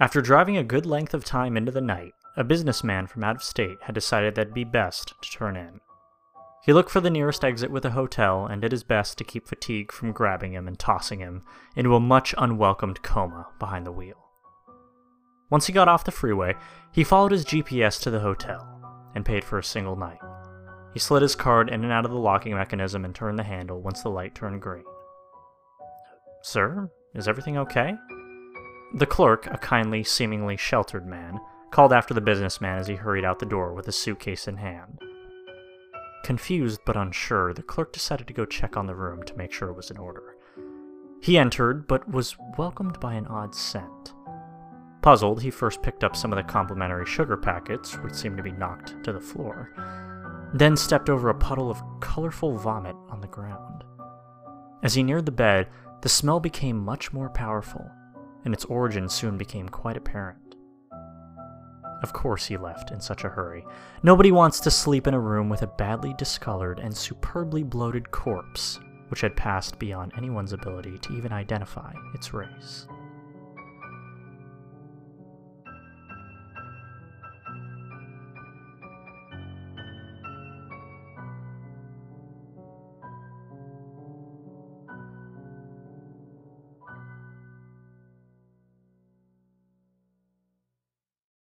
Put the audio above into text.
After driving a good length of time into the night, a businessman from out of state had decided that it'd be best to turn in. He looked for the nearest exit with a hotel and did his best to keep fatigue from grabbing him and tossing him into a much unwelcomed coma behind the wheel. Once he got off the freeway, he followed his GPS to the hotel and paid for a single night. He slid his card in and out of the locking mechanism and turned the handle once the light turned green. Sir, is everything okay? The clerk, a kindly, seemingly sheltered man, called after the businessman as he hurried out the door with a suitcase in hand. Confused but unsure, the clerk decided to go check on the room to make sure it was in order. He entered, but was welcomed by an odd scent. Puzzled, he first picked up some of the complimentary sugar packets, which seemed to be knocked to the floor, then stepped over a puddle of colorful vomit on the ground. As he neared the bed, the smell became much more powerful, and its origin soon became quite apparent. Of course, he left in such a hurry. Nobody wants to sleep in a room with a badly discolored and superbly bloated corpse, which had passed beyond anyone's ability to even identify its race.